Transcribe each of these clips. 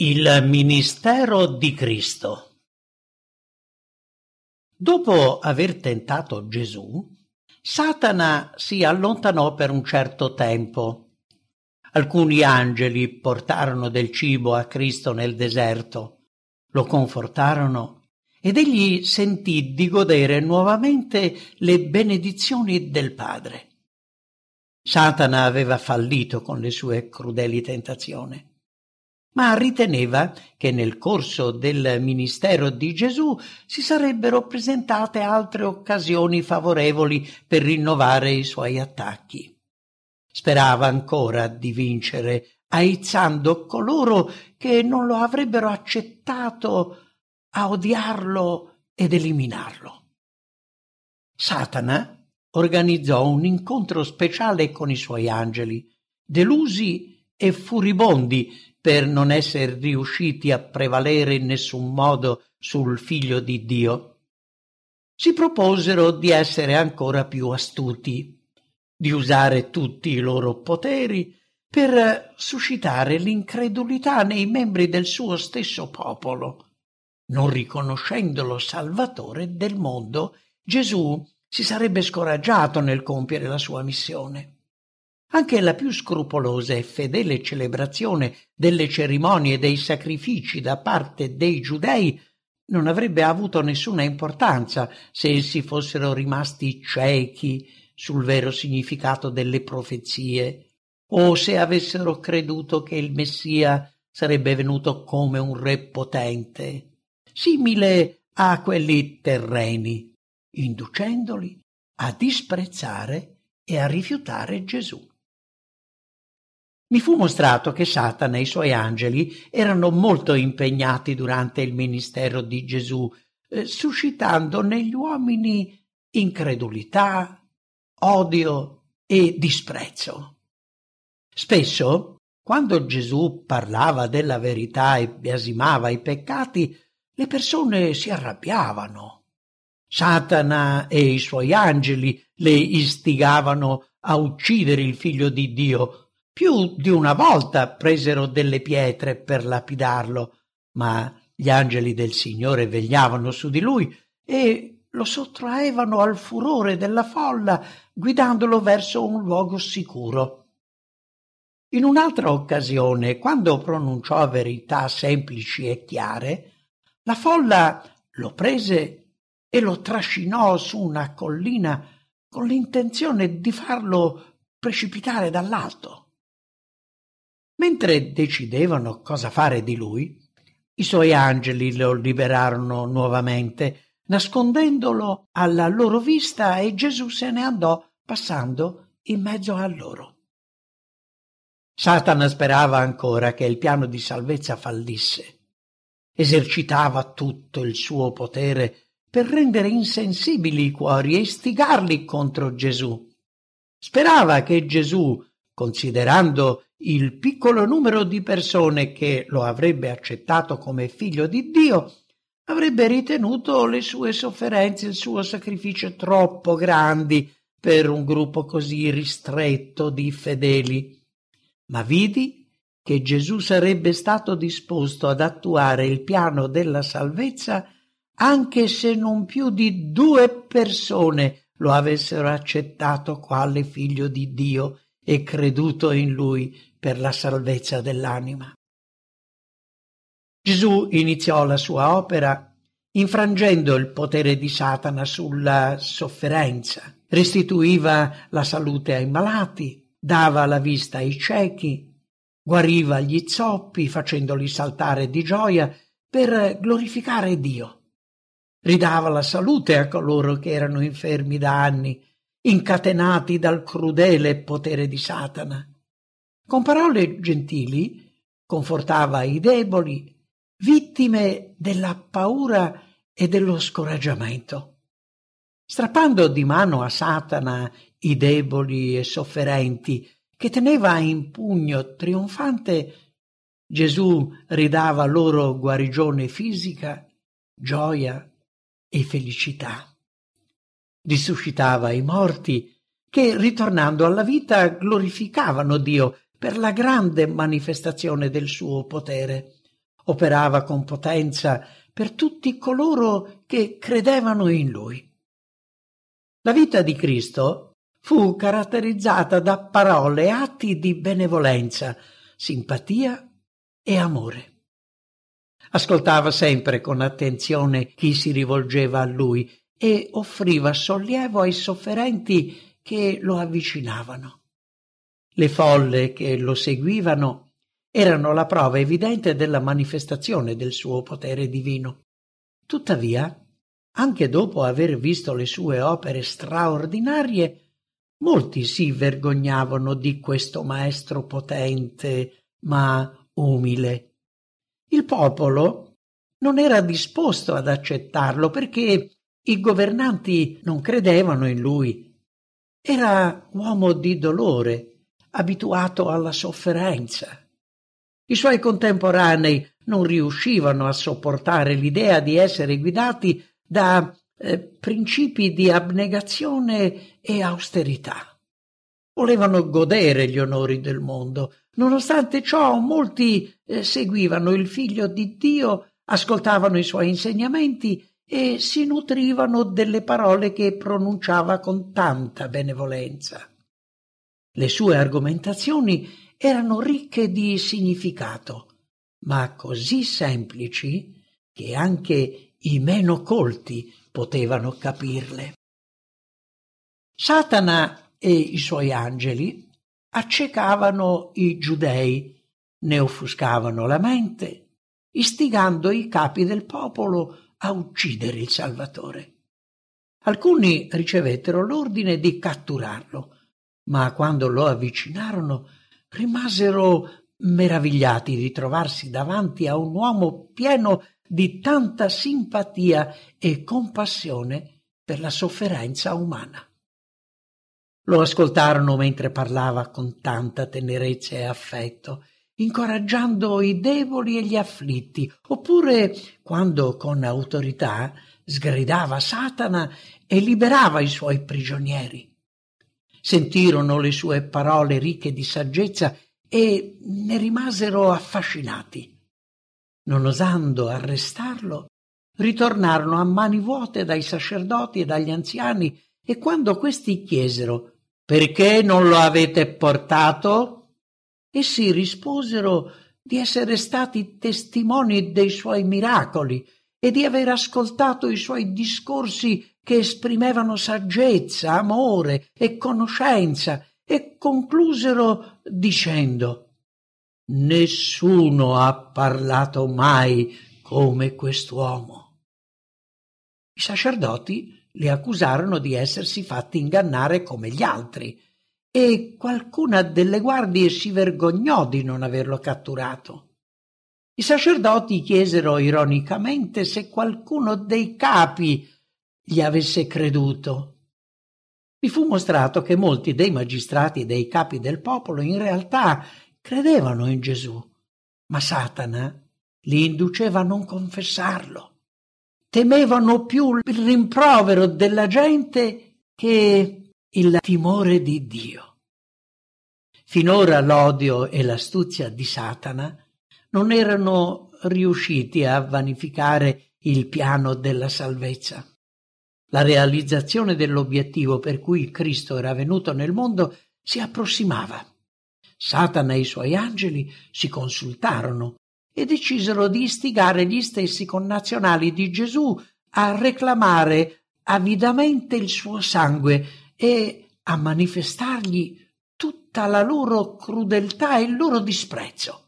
Il ministero di Cristo Dopo aver tentato Gesù, Satana si allontanò per un certo tempo. Alcuni angeli portarono del cibo a Cristo nel deserto, lo confortarono ed egli sentì di godere nuovamente le benedizioni del Padre. Satana aveva fallito con le sue crudeli tentazioni ma riteneva che nel corso del ministero di Gesù si sarebbero presentate altre occasioni favorevoli per rinnovare i suoi attacchi. Sperava ancora di vincere, aizzando coloro che non lo avrebbero accettato a odiarlo ed eliminarlo. Satana organizzò un incontro speciale con i suoi angeli, delusi e furibondi per non essere riusciti a prevalere in nessun modo sul figlio di Dio, si proposero di essere ancora più astuti, di usare tutti i loro poteri per suscitare l'incredulità nei membri del suo stesso popolo. Non riconoscendolo Salvatore del mondo, Gesù si sarebbe scoraggiato nel compiere la sua missione. Anche la più scrupolosa e fedele celebrazione delle cerimonie e dei sacrifici da parte dei giudei non avrebbe avuto nessuna importanza se essi fossero rimasti ciechi sul vero significato delle profezie o se avessero creduto che il Messia sarebbe venuto come un re potente, simile a quelli terreni, inducendoli a disprezzare e a rifiutare Gesù mi fu mostrato che Satana e i suoi angeli erano molto impegnati durante il ministero di Gesù, eh, suscitando negli uomini incredulità, odio e disprezzo. Spesso, quando Gesù parlava della verità e biasimava i peccati, le persone si arrabbiavano. Satana e i suoi angeli le istigavano a uccidere il figlio di Dio più di una volta presero delle pietre per lapidarlo, ma gli angeli del Signore vegliavano su di lui e lo sottraevano al furore della folla, guidandolo verso un luogo sicuro. In un'altra occasione, quando pronunciò verità semplici e chiare, la folla lo prese e lo trascinò su una collina con l'intenzione di farlo precipitare dall'alto. Mentre decidevano cosa fare di lui, i suoi angeli lo liberarono nuovamente, nascondendolo alla loro vista e Gesù se ne andò passando in mezzo a loro. Satana sperava ancora che il piano di salvezza fallisse. Esercitava tutto il suo potere per rendere insensibili i cuori e istigarli contro Gesù. Sperava che Gesù, considerando il piccolo numero di persone che lo avrebbe accettato come figlio di Dio avrebbe ritenuto le sue sofferenze, il suo sacrificio troppo grandi per un gruppo così ristretto di fedeli. Ma vidi che Gesù sarebbe stato disposto ad attuare il piano della salvezza anche se non più di due persone lo avessero accettato quale figlio di Dio e creduto in lui per la salvezza dell'anima. Gesù iniziò la sua opera infrangendo il potere di Satana sulla sofferenza, restituiva la salute ai malati, dava la vista ai ciechi, guariva gli zoppi facendoli saltare di gioia per glorificare Dio. Ridava la salute a coloro che erano infermi da anni, incatenati dal crudele potere di Satana. Con parole gentili confortava i deboli, vittime della paura e dello scoraggiamento. Strappando di mano a Satana i deboli e sofferenti che teneva in pugno trionfante, Gesù ridava loro guarigione fisica, gioia e felicità. Risuscitava i morti che, ritornando alla vita, glorificavano Dio per la grande manifestazione del suo potere, operava con potenza per tutti coloro che credevano in lui. La vita di Cristo fu caratterizzata da parole e atti di benevolenza, simpatia e amore. Ascoltava sempre con attenzione chi si rivolgeva a lui e offriva sollievo ai sofferenti che lo avvicinavano. Le folle che lo seguivano erano la prova evidente della manifestazione del suo potere divino. Tuttavia, anche dopo aver visto le sue opere straordinarie, molti si vergognavano di questo maestro potente ma umile. Il popolo non era disposto ad accettarlo perché i governanti non credevano in lui. Era uomo di dolore, abituato alla sofferenza. I suoi contemporanei non riuscivano a sopportare l'idea di essere guidati da eh, principi di abnegazione e austerità. Volevano godere gli onori del mondo. Nonostante ciò, molti eh, seguivano il figlio di Dio, ascoltavano i suoi insegnamenti e si nutrivano delle parole che pronunciava con tanta benevolenza. Le sue argomentazioni erano ricche di significato, ma così semplici che anche i meno colti potevano capirle. Satana e i suoi angeli accecavano i giudei, ne offuscavano la mente, istigando i capi del popolo a uccidere il Salvatore. Alcuni ricevettero l'ordine di catturarlo, ma quando lo avvicinarono rimasero meravigliati di trovarsi davanti a un uomo pieno di tanta simpatia e compassione per la sofferenza umana. Lo ascoltarono mentre parlava con tanta tenerezza e affetto, incoraggiando i deboli e gli afflitti, oppure quando con autorità sgridava Satana e liberava i suoi prigionieri. Sentirono le sue parole ricche di saggezza e ne rimasero affascinati. Non osando arrestarlo, ritornarono a mani vuote dai sacerdoti e dagli anziani e quando questi chiesero perché non lo avete portato? Essi risposero di essere stati testimoni dei suoi miracoli e di aver ascoltato i suoi discorsi che esprimevano saggezza, amore e conoscenza e conclusero dicendo Nessuno ha parlato mai come quest'uomo. I sacerdoti li accusarono di essersi fatti ingannare come gli altri e qualcuna delle guardie si vergognò di non averlo catturato. I sacerdoti chiesero ironicamente se qualcuno dei capi gli avesse creduto. Vi fu mostrato che molti dei magistrati e dei capi del popolo in realtà credevano in Gesù, ma Satana li induceva a non confessarlo. Temevano più il rimprovero della gente che il timore di Dio. Finora l'odio e l'astuzia di Satana non erano riusciti a vanificare il piano della salvezza. La realizzazione dell'obiettivo per cui Cristo era venuto nel mondo si approssimava. Satana e i suoi angeli si consultarono e decisero di istigare gli stessi connazionali di Gesù a reclamare avidamente il suo sangue e a manifestargli tutta la loro crudeltà e il loro disprezzo.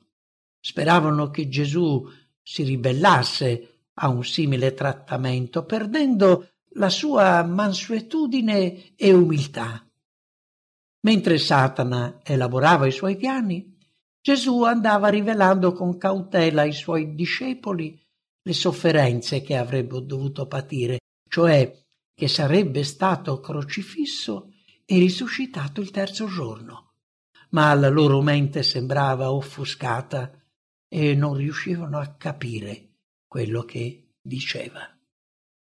Speravano che Gesù si ribellasse a un simile trattamento, perdendo la sua mansuetudine e umiltà. Mentre Satana elaborava i suoi piani, Gesù andava rivelando con cautela ai suoi discepoli le sofferenze che avrebbe dovuto patire, cioè che sarebbe stato crocifisso e risuscitato il terzo giorno. Ma la loro mente sembrava offuscata e non riuscivano a capire quello che diceva.